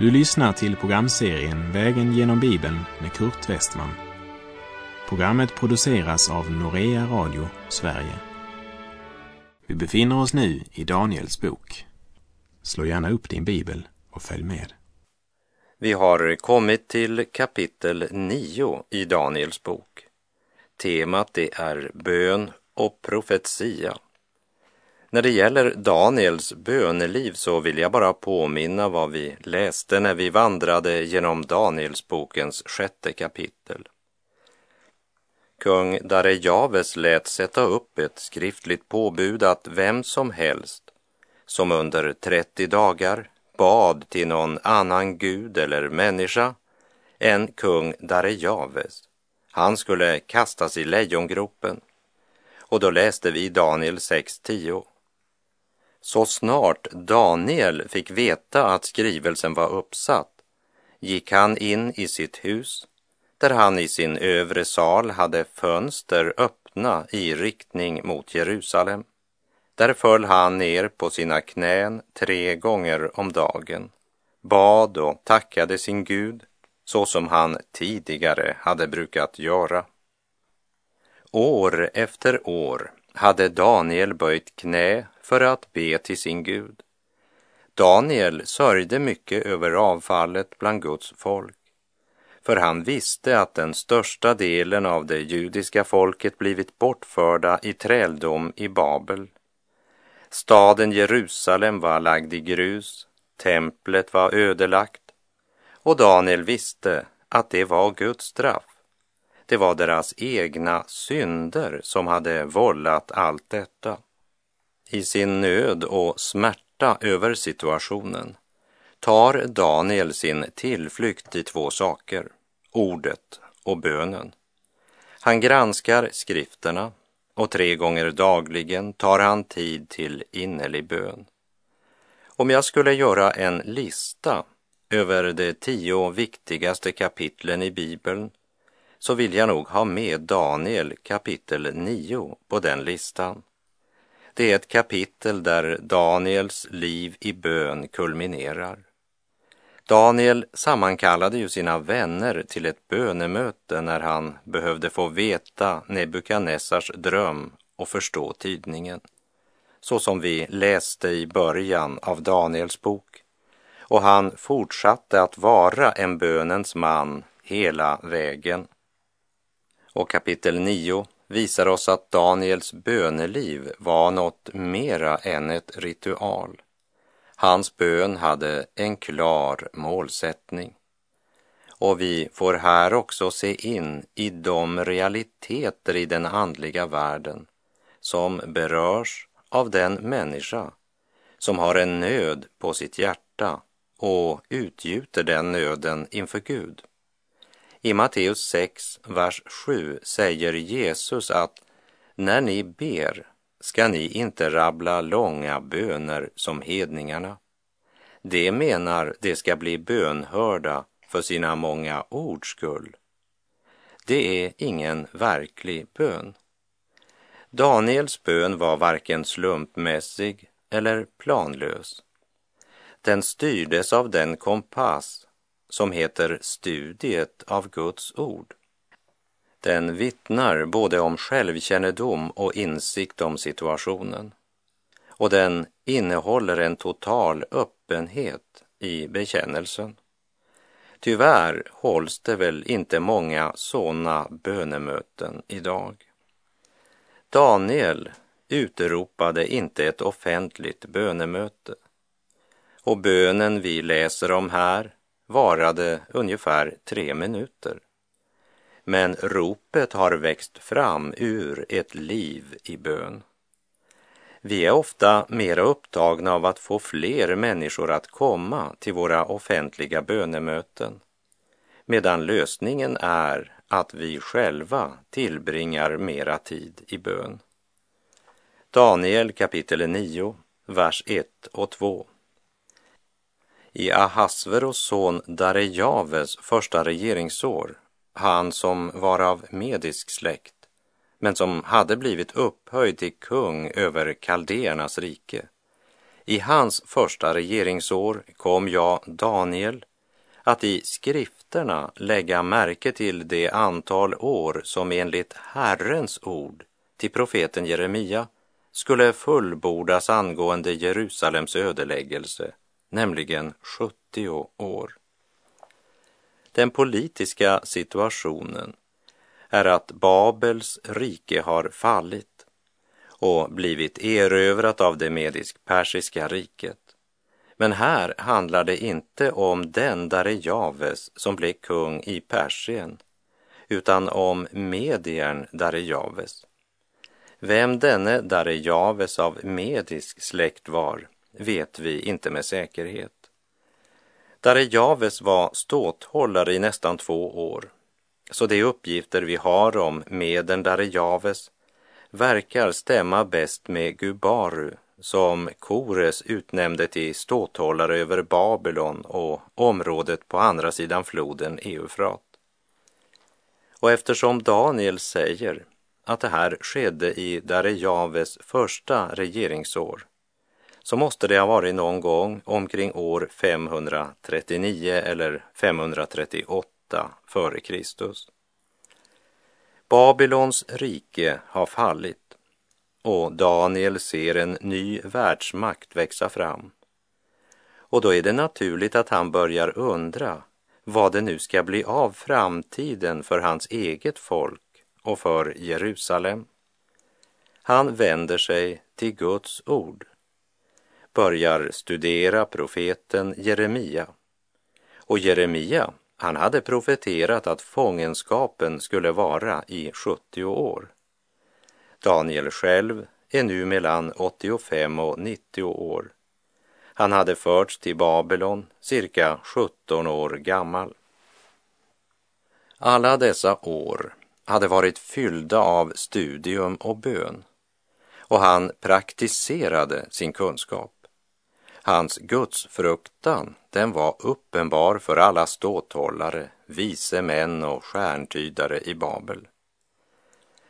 Du lyssnar till programserien Vägen genom Bibeln med Kurt Westman. Programmet produceras av Norea Radio Sverige. Vi befinner oss nu i Daniels bok. Slå gärna upp din bibel och följ med. Vi har kommit till kapitel 9 i Daniels bok. Temat det är bön och profetia. När det gäller Daniels böneliv så vill jag bara påminna vad vi läste när vi vandrade genom Danielsbokens sjätte kapitel. Kung Darejaves lät sätta upp ett skriftligt påbud att vem som helst som under 30 dagar bad till någon annan gud eller människa än kung Darejaves, han skulle kastas i lejongropen. Och då läste vi Daniel 6.10. Så snart Daniel fick veta att skrivelsen var uppsatt gick han in i sitt hus där han i sin övre sal hade fönster öppna i riktning mot Jerusalem. Där föll han ner på sina knän tre gånger om dagen, bad och tackade sin Gud så som han tidigare hade brukat göra. År efter år hade Daniel böjt knä för att be till sin Gud. Daniel sörjde mycket över avfallet bland Guds folk, för han visste att den största delen av det judiska folket blivit bortförda i träldom i Babel. Staden Jerusalem var lagd i grus, templet var ödelagt och Daniel visste att det var Guds straff. Det var deras egna synder som hade vållat allt detta. I sin nöd och smärta över situationen tar Daniel sin tillflykt till två saker, ordet och bönen. Han granskar skrifterna och tre gånger dagligen tar han tid till innerlig bön. Om jag skulle göra en lista över de tio viktigaste kapitlen i Bibeln så vill jag nog ha med Daniel kapitel 9 på den listan. Det är ett kapitel där Daniels liv i bön kulminerar. Daniel sammankallade ju sina vänner till ett bönemöte när han behövde få veta Nebukadnessars dröm och förstå tidningen, Så som vi läste i början av Daniels bok. Och han fortsatte att vara en bönens man hela vägen. Och kapitel 9 visar oss att Daniels böneliv var något mera än ett ritual. Hans bön hade en klar målsättning. Och vi får här också se in i de realiteter i den andliga världen som berörs av den människa som har en nöd på sitt hjärta och utgjuter den nöden inför Gud. I Matteus 6, vers 7 säger Jesus att när ni ber ska ni inte rabbla långa böner som hedningarna. Det menar de ska bli bönhörda för sina många ords skull. Det är ingen verklig bön. Daniels bön var varken slumpmässig eller planlös. Den styrdes av den kompass som heter Studiet av Guds ord. Den vittnar både om självkännedom och insikt om situationen. Och den innehåller en total öppenhet i bekännelsen. Tyvärr hålls det väl inte många sådana bönemöten idag. Daniel utropade inte ett offentligt bönemöte. Och bönen vi läser om här varade ungefär tre minuter. Men ropet har växt fram ur ett liv i bön. Vi är ofta mera upptagna av att få fler människor att komma till våra offentliga bönemöten, medan lösningen är att vi själva tillbringar mera tid i bön. Daniel kapitel 9, vers 1 och 2. I Ahasveros son Darejaves första regeringsår, han som var av medisk släkt, men som hade blivit upphöjd till kung över kaldéernas rike. I hans första regeringsår kom jag, Daniel, att i skrifterna lägga märke till det antal år som enligt Herrens ord till profeten Jeremia skulle fullbordas angående Jerusalems ödeläggelse, nämligen 70 år. Den politiska situationen är att Babels rike har fallit och blivit erövrat av det medisk-persiska riket. Men här handlar det inte om den Darejaves som blev kung i Persien, utan om mediern Darejaves. Vem denne Darejaves av medisk släkt var vet vi inte med säkerhet. Darejaves var ståthållare i nästan två år, så de uppgifter vi har om meden Darejaves verkar stämma bäst med Gubaru som Kores utnämnde till ståthållare över Babylon och området på andra sidan floden Eufrat. Och eftersom Daniel säger att det här skedde i Darejaves första regeringsår så måste det ha varit någon gång omkring år 539 eller 538 före Kristus. Babylons rike har fallit och Daniel ser en ny världsmakt växa fram. Och då är det naturligt att han börjar undra vad det nu ska bli av framtiden för hans eget folk och för Jerusalem. Han vänder sig till Guds ord, börjar studera profeten Jeremia. Och Jeremia, han hade profeterat att fångenskapen skulle vara i 70 år. Daniel själv är nu mellan 85 och 90 år. Han hade förts till Babylon cirka 17 år gammal. Alla dessa år hade varit fyllda av studium och bön och han praktiserade sin kunskap. Hans gudsfruktan, den var uppenbar för alla ståthållare, vise män och stjärntydare i Babel.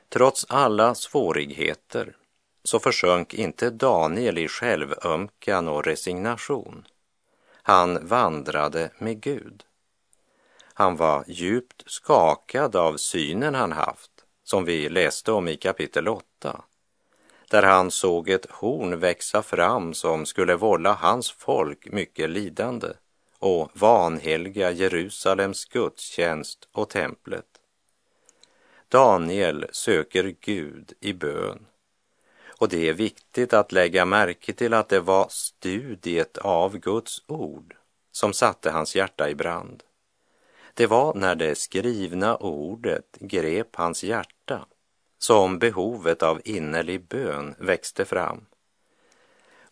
Trots alla svårigheter så försjönk inte Daniel i självömkan och resignation. Han vandrade med Gud. Han var djupt skakad av synen han haft, som vi läste om i kapitel 8, där han såg ett horn växa fram som skulle vålla hans folk mycket lidande och vanhelga Jerusalems gudstjänst och templet. Daniel söker Gud i bön. Och det är viktigt att lägga märke till att det var studiet av Guds ord som satte hans hjärta i brand. Det var när det skrivna ordet grep hans hjärta som behovet av innerlig bön växte fram.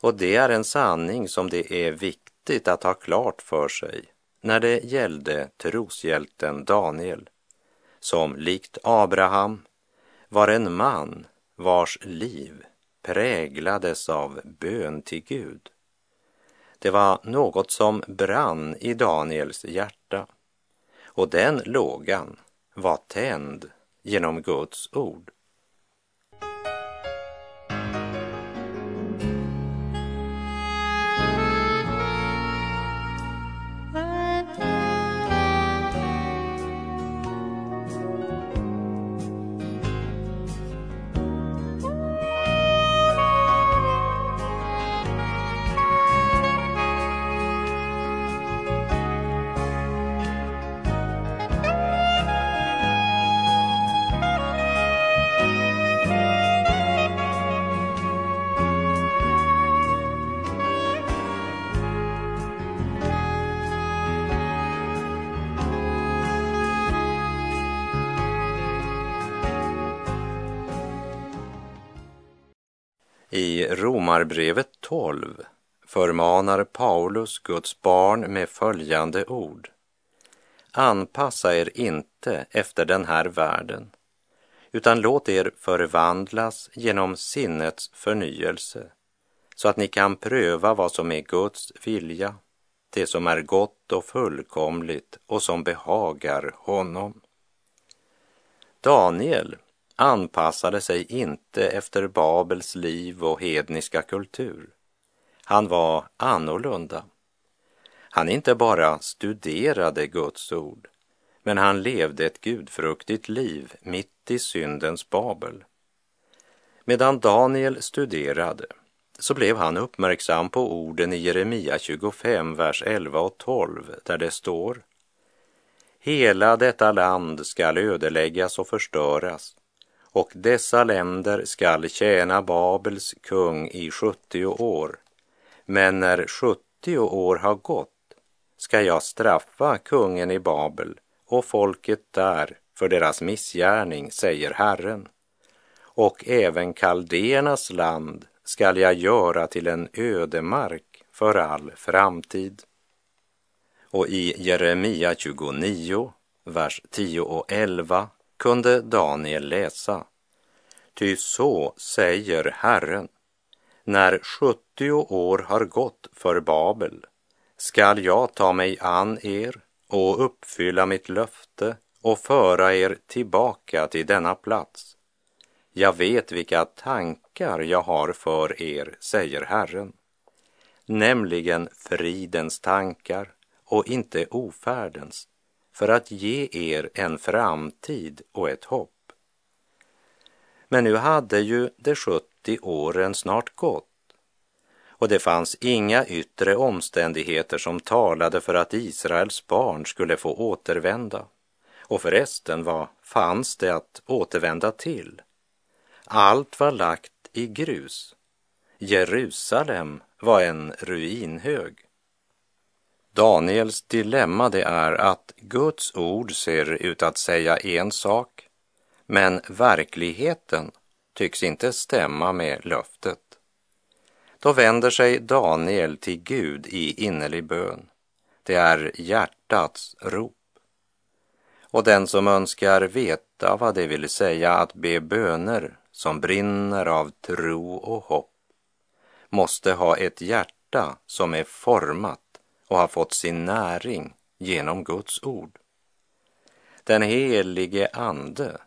Och det är en sanning som det är viktigt att ha klart för sig när det gällde troshjälten Daniel som likt Abraham var en man vars liv präglades av bön till Gud. Det var något som brann i Daniels hjärta och den lågan var tänd genom Guds ord. I Romarbrevet 12 förmanar Paulus Guds barn med följande ord. Anpassa er inte efter den här världen, utan låt er förvandlas genom sinnets förnyelse, så att ni kan pröva vad som är Guds vilja, det som är gott och fullkomligt och som behagar honom. Daniel anpassade sig inte efter Babels liv och hedniska kultur. Han var annorlunda. Han inte bara studerade Guds ord, men han levde ett gudfruktigt liv mitt i syndens Babel. Medan Daniel studerade så blev han uppmärksam på orden i Jeremia 25, vers 11 och 12, där det står Hela detta land skall ödeläggas och förstöras och dessa länder skall tjäna Babels kung i 70 år. Men när 70 år har gått ska jag straffa kungen i Babel och folket där för deras missgärning, säger Herren. Och även kaldéernas land skall jag göra till en ödemark för all framtid. Och i Jeremia 29, vers 10 och 11 kunde Daniel läsa. Ty så säger Herren, när 70 år har gått för Babel skall jag ta mig an er och uppfylla mitt löfte och föra er tillbaka till denna plats. Jag vet vilka tankar jag har för er, säger Herren, nämligen fridens tankar och inte ofärdens, för att ge er en framtid och ett hopp. Men nu hade ju de 70 åren snart gått och det fanns inga yttre omständigheter som talade för att Israels barn skulle få återvända. Och förresten, vad fanns det att återvända till? Allt var lagt i grus. Jerusalem var en ruinhög. Daniels dilemma det är att Guds ord ser ut att säga en sak, men verkligheten tycks inte stämma med löftet. Då vänder sig Daniel till Gud i innerlig bön. Det är hjärtats rop. Och den som önskar veta vad det vill säga att be böner som brinner av tro och hopp måste ha ett hjärta som är format och har fått sin näring genom Guds ord. Den helige Ande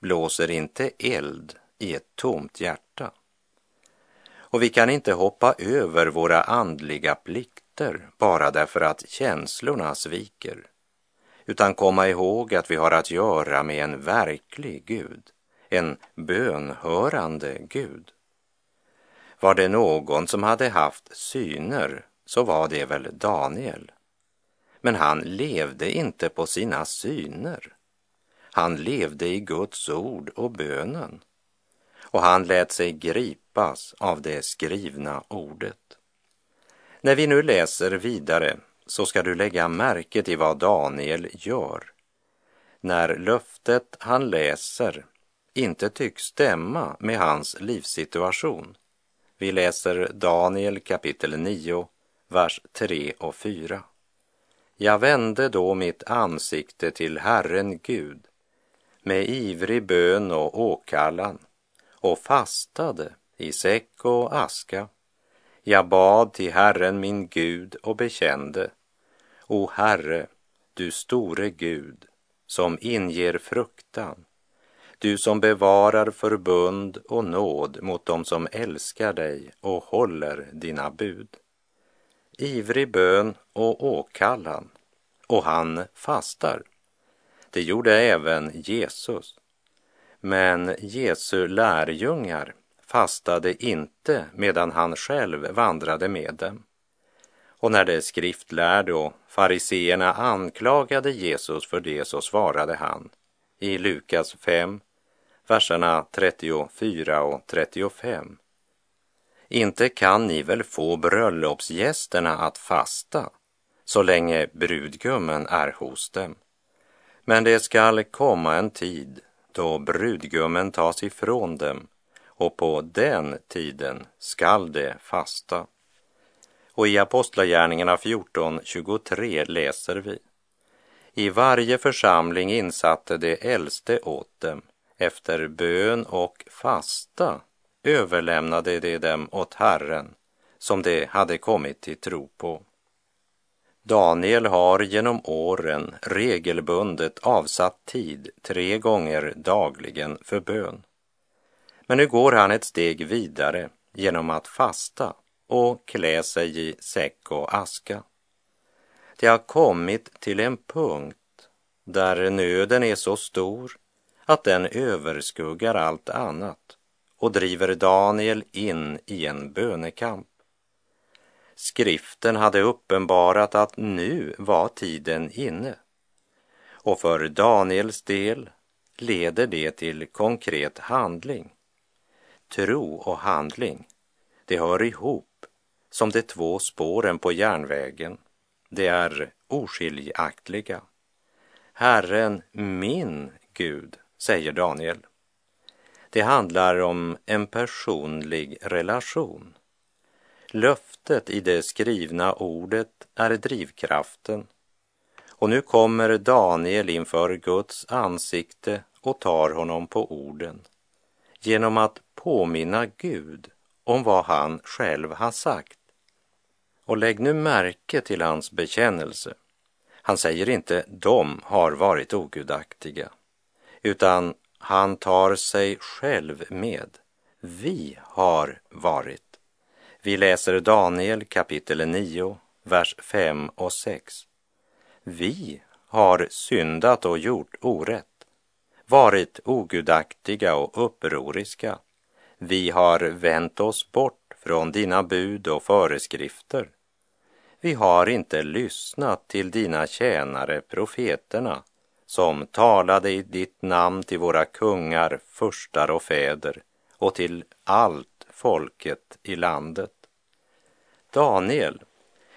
blåser inte eld i ett tomt hjärta. Och vi kan inte hoppa över våra andliga plikter bara därför att känslorna sviker, utan komma ihåg att vi har att göra med en verklig Gud, en bönhörande Gud. Var det någon som hade haft syner så var det väl Daniel. Men han levde inte på sina syner. Han levde i Guds ord och bönen och han lät sig gripas av det skrivna ordet. När vi nu läser vidare så ska du lägga märke till vad Daniel gör. När löftet han läser inte tycks stämma med hans livssituation. Vi läser Daniel kapitel 9, vers 3 och 4. Jag vände då mitt ansikte till Herren Gud med ivrig bön och åkallan och fastade i säck och aska. Jag bad till Herren min Gud och bekände, O Herre, du store Gud, som inger fruktan, du som bevarar förbund och nåd mot dem som älskar dig och håller dina bud. Ivrig bön och åkallan, och han fastar. Det gjorde även Jesus. Men Jesu lärjungar fastade inte medan han själv vandrade med dem. Och när de skriftlärde och fariseerna anklagade Jesus för det så svarade han i Lukas 5, verserna 34 och 35. Inte kan ni väl få bröllopsgästerna att fasta så länge brudgummen är hos dem. Men det skall komma en tid då brudgummen tas ifrån dem och på den tiden skall de fasta. Och i Apostlagärningarna 14.23 läser vi. I varje församling insatte de äldste åt dem. Efter bön och fasta överlämnade de dem åt Herren som de hade kommit till tro på. Daniel har genom åren regelbundet avsatt tid tre gånger dagligen för bön. Men nu går han ett steg vidare genom att fasta och klä sig i säck och aska. Det har kommit till en punkt där nöden är så stor att den överskuggar allt annat och driver Daniel in i en bönekamp. Skriften hade uppenbarat att nu var tiden inne. Och för Daniels del leder det till konkret handling. Tro och handling, det hör ihop som de två spåren på järnvägen. Det är oskiljaktiga. Herren, min Gud, säger Daniel. Det handlar om en personlig relation. Löftet i det skrivna ordet är drivkraften. Och nu kommer Daniel inför Guds ansikte och tar honom på orden genom att påminna Gud om vad han själv har sagt. Och lägg nu märke till hans bekännelse. Han säger inte de har varit ogudaktiga, utan han tar sig själv med. Vi har varit. Vi läser Daniel kapitel 9, vers 5 och 6. Vi har syndat och gjort orätt, varit ogudaktiga och upproriska. Vi har vänt oss bort från dina bud och föreskrifter. Vi har inte lyssnat till dina tjänare profeterna som talade i ditt namn till våra kungar, furstar och fäder och till allt folket i landet. Daniel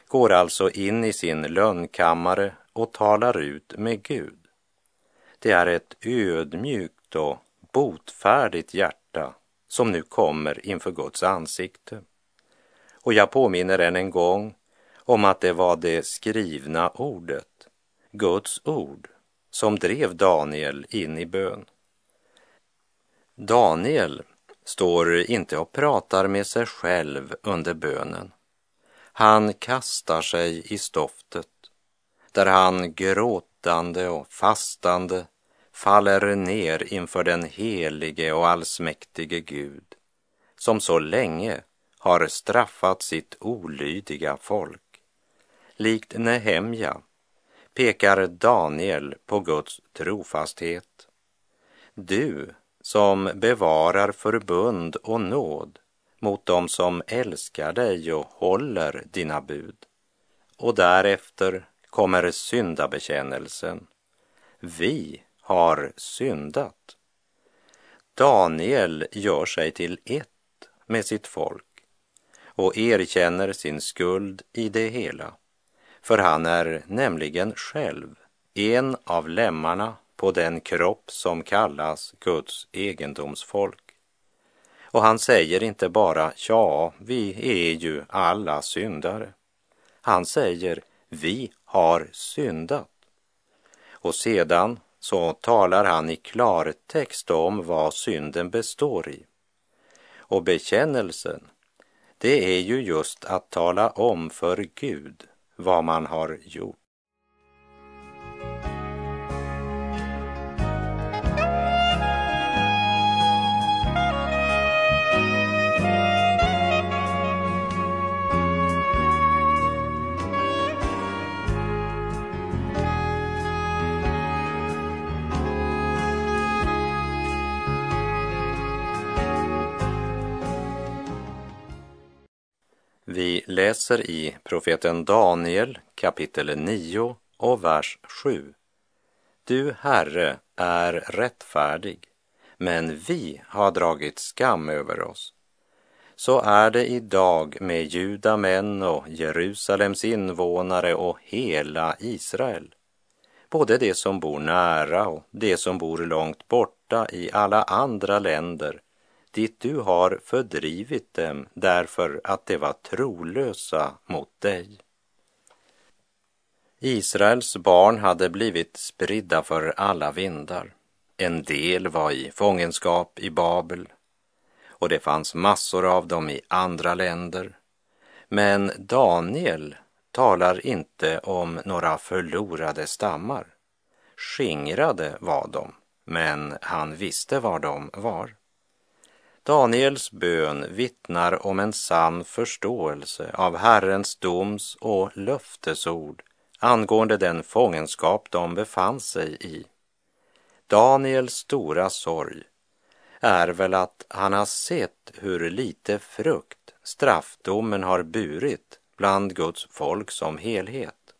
går alltså in i sin lönnkammare och talar ut med Gud. Det är ett ödmjukt och botfärdigt hjärta som nu kommer inför Guds ansikte. Och jag påminner än en gång om att det var det skrivna ordet, Guds ord, som drev Daniel in i bön. Daniel står inte och pratar med sig själv under bönen. Han kastar sig i stoftet där han gråtande och fastande faller ner inför den helige och allsmäktige Gud som så länge har straffat sitt olydiga folk. Likt Nehemja pekar Daniel på Guds trofasthet. Du som bevarar förbund och nåd mot dem som älskar dig och håller dina bud. Och därefter kommer syndabekännelsen. Vi har syndat. Daniel gör sig till ett med sitt folk och erkänner sin skuld i det hela. För han är nämligen själv en av lemmarna på den kropp som kallas Guds egendomsfolk. Och han säger inte bara ja, vi är ju alla syndare. Han säger vi har syndat. Och sedan så talar han i klartext om vad synden består i. Och bekännelsen, det är ju just att tala om för Gud vad man har gjort. Läser i profeten Daniel kapitel 9 och vers 7. Du, Herre, är rättfärdig, men vi har dragit skam över oss. Så är det idag med judamän och Jerusalems invånare och hela Israel. Både de som bor nära och de som bor långt borta i alla andra länder dit du har fördrivit dem därför att de var trolösa mot dig. Israels barn hade blivit spridda för alla vindar. En del var i fångenskap i Babel och det fanns massor av dem i andra länder. Men Daniel talar inte om några förlorade stammar. Skingrade var de, men han visste var de var. Daniels bön vittnar om en sann förståelse av Herrens doms och löftesord angående den fångenskap de befann sig i. Daniels stora sorg är väl att han har sett hur lite frukt straffdomen har burit bland Guds folk som helhet.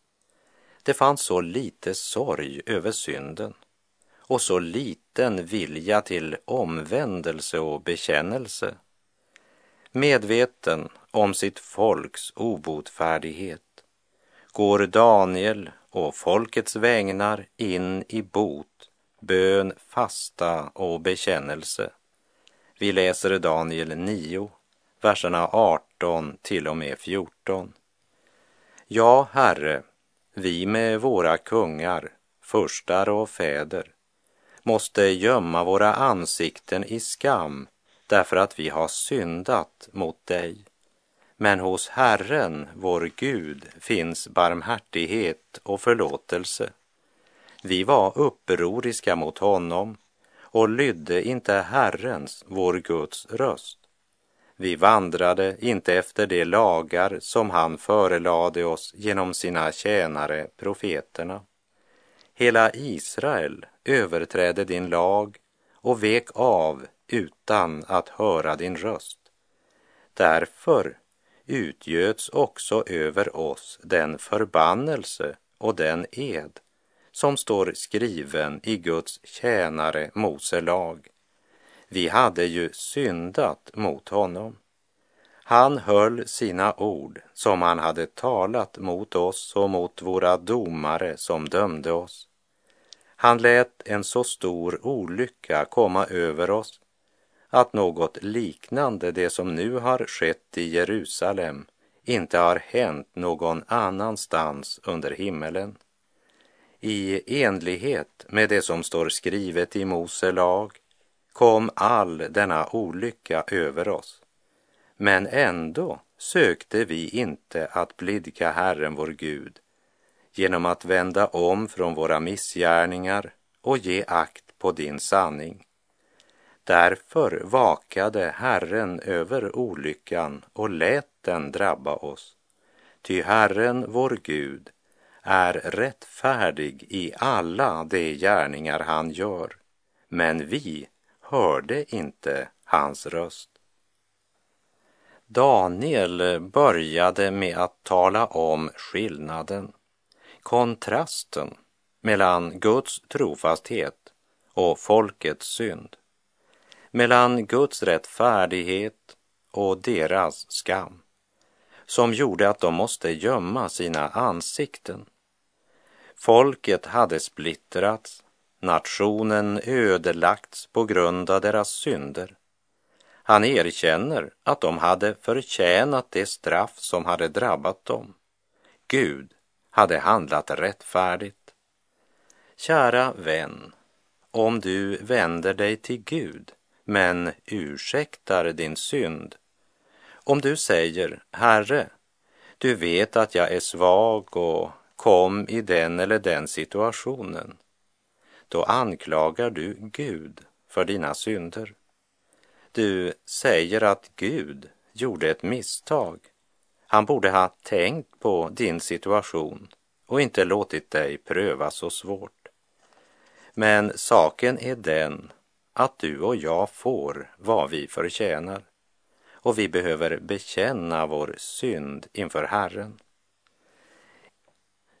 Det fanns så lite sorg över synden och så liten vilja till omvändelse och bekännelse. Medveten om sitt folks obotfärdighet går Daniel och folkets vägnar in i bot, bön, fasta och bekännelse. Vi läser Daniel 9, verserna 18 till och med 14. Ja, Herre, vi med våra kungar, furstar och fäder måste gömma våra ansikten i skam därför att vi har syndat mot dig. Men hos Herren, vår Gud, finns barmhärtighet och förlåtelse. Vi var upproriska mot honom och lydde inte Herrens, vår Guds röst. Vi vandrade inte efter de lagar som han förelade oss genom sina tjänare profeterna. Hela Israel överträdde din lag och vek av utan att höra din röst. Därför utgöts också över oss den förbannelse och den ed som står skriven i Guds tjänare Mose lag. Vi hade ju syndat mot honom. Han höll sina ord som han hade talat mot oss och mot våra domare som dömde oss. Han lät en så stor olycka komma över oss att något liknande det som nu har skett i Jerusalem inte har hänt någon annanstans under himmelen. I enlighet med det som står skrivet i Mose lag kom all denna olycka över oss. Men ändå sökte vi inte att blidka Herren vår Gud genom att vända om från våra missgärningar och ge akt på din sanning. Därför vakade Herren över olyckan och lät den drabba oss. Ty Herren, vår Gud, är rättfärdig i alla de gärningar han gör, men vi hörde inte hans röst. Daniel började med att tala om skillnaden, kontrasten mellan Guds trofasthet och folkets synd, mellan Guds rättfärdighet och deras skam, som gjorde att de måste gömma sina ansikten. Folket hade splittrats nationen ödelagts på grund av deras synder. Han erkänner att de hade förtjänat det straff som hade drabbat dem. Gud hade handlat rättfärdigt. Kära vän, om du vänder dig till Gud men ursäktar din synd, om du säger Herre, du vet att jag är svag och kom i den eller den situationen då anklagar du Gud för dina synder. Du säger att Gud gjorde ett misstag. Han borde ha tänkt på din situation och inte låtit dig pröva så svårt. Men saken är den att du och jag får vad vi förtjänar och vi behöver bekänna vår synd inför Herren.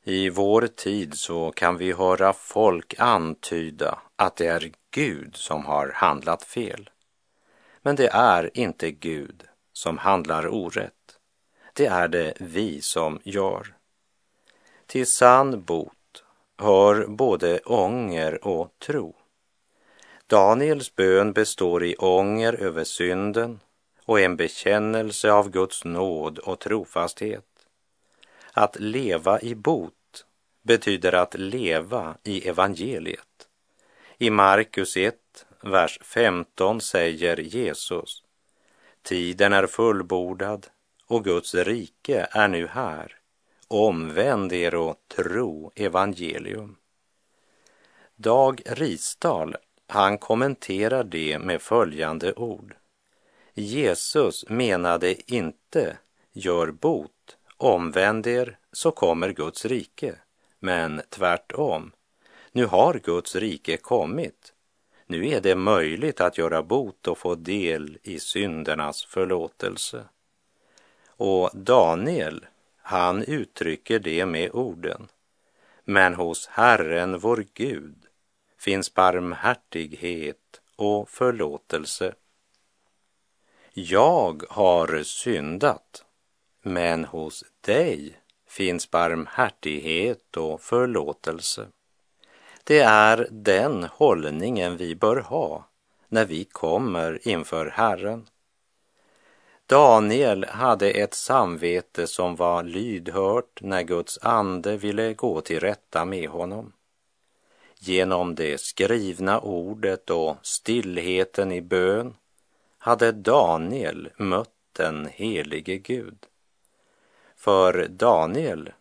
I vår tid så kan vi höra folk antyda att det är Gud som har handlat fel. Men det är inte Gud som handlar orätt. Det är det vi som gör. Till sann bot hör både ånger och tro. Daniels bön består i ånger över synden och en bekännelse av Guds nåd och trofasthet. Att leva i bot betyder att leva i evangeliet. I Markus 1, vers 15 säger Jesus Tiden är fullbordad och Guds rike är nu här. Omvänd er och tro evangelium. Dag Risdal, han kommenterar det med följande ord. Jesus menade inte gör bot Omvänd er så kommer Guds rike, men tvärtom. Nu har Guds rike kommit. Nu är det möjligt att göra bot och få del i syndernas förlåtelse. Och Daniel, han uttrycker det med orden. Men hos Herren vår Gud finns barmhärtighet och förlåtelse. Jag har syndat, men hos dig finns barmhärtighet och förlåtelse. Det är den hållningen vi bör ha när vi kommer inför Herren. Daniel hade ett samvete som var lydhört när Guds ande ville gå till rätta med honom. Genom det skrivna ordet och stillheten i bön hade Daniel mött den helige Gud. För Daniel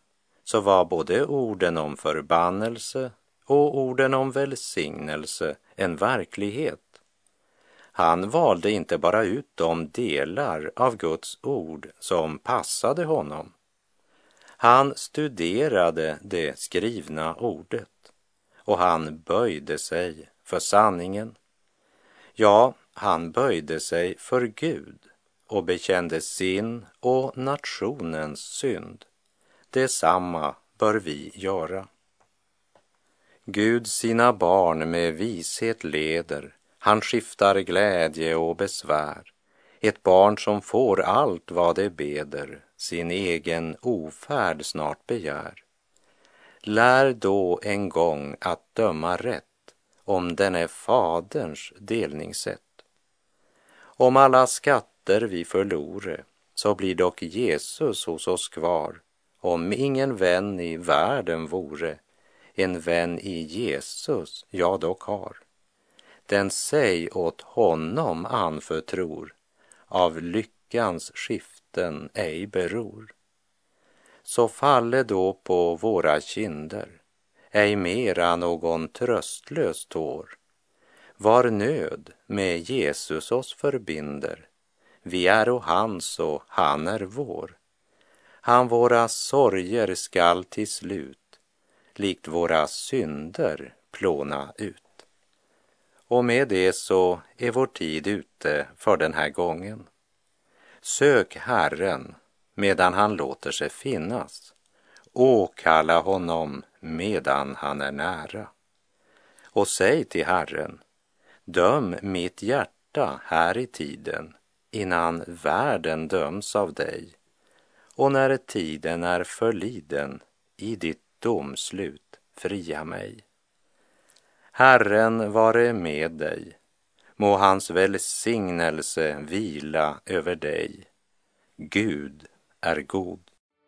så var både orden om förbannelse och orden om välsignelse en verklighet. Han valde inte bara ut de delar av Guds ord som passade honom. Han studerade det skrivna ordet och han böjde sig för sanningen. Ja, han böjde sig för Gud och bekände sin och nationens synd. Detsamma bör vi göra. Gud sina barn med vishet leder, han skiftar glädje och besvär. Ett barn som får allt vad det beder, sin egen ofärd snart begär. Lär då en gång att döma rätt om den är Faderns delningssätt. Om alla skatter vi förlore, så blir dock Jesus hos oss kvar. Om ingen vän i världen vore, en vän i Jesus jag dock har. Den sig åt honom anförtror, av lyckans skiften ej beror så falle då på våra kinder ej mera någon tröstlös tår. Var nöd med Jesus oss förbinder, vi är och hans och han är vår. Han våra sorger skall till slut, likt våra synder, plåna ut. Och med det så är vår tid ute för den här gången. Sök Herren medan han låter sig finnas. Åkalla honom medan han är nära. Och säg till Herren, döm mitt hjärta här i tiden innan världen döms av dig och när tiden är förliden i ditt domslut fria mig. Herren vare med dig, må hans välsignelse vila över dig. Gud är god.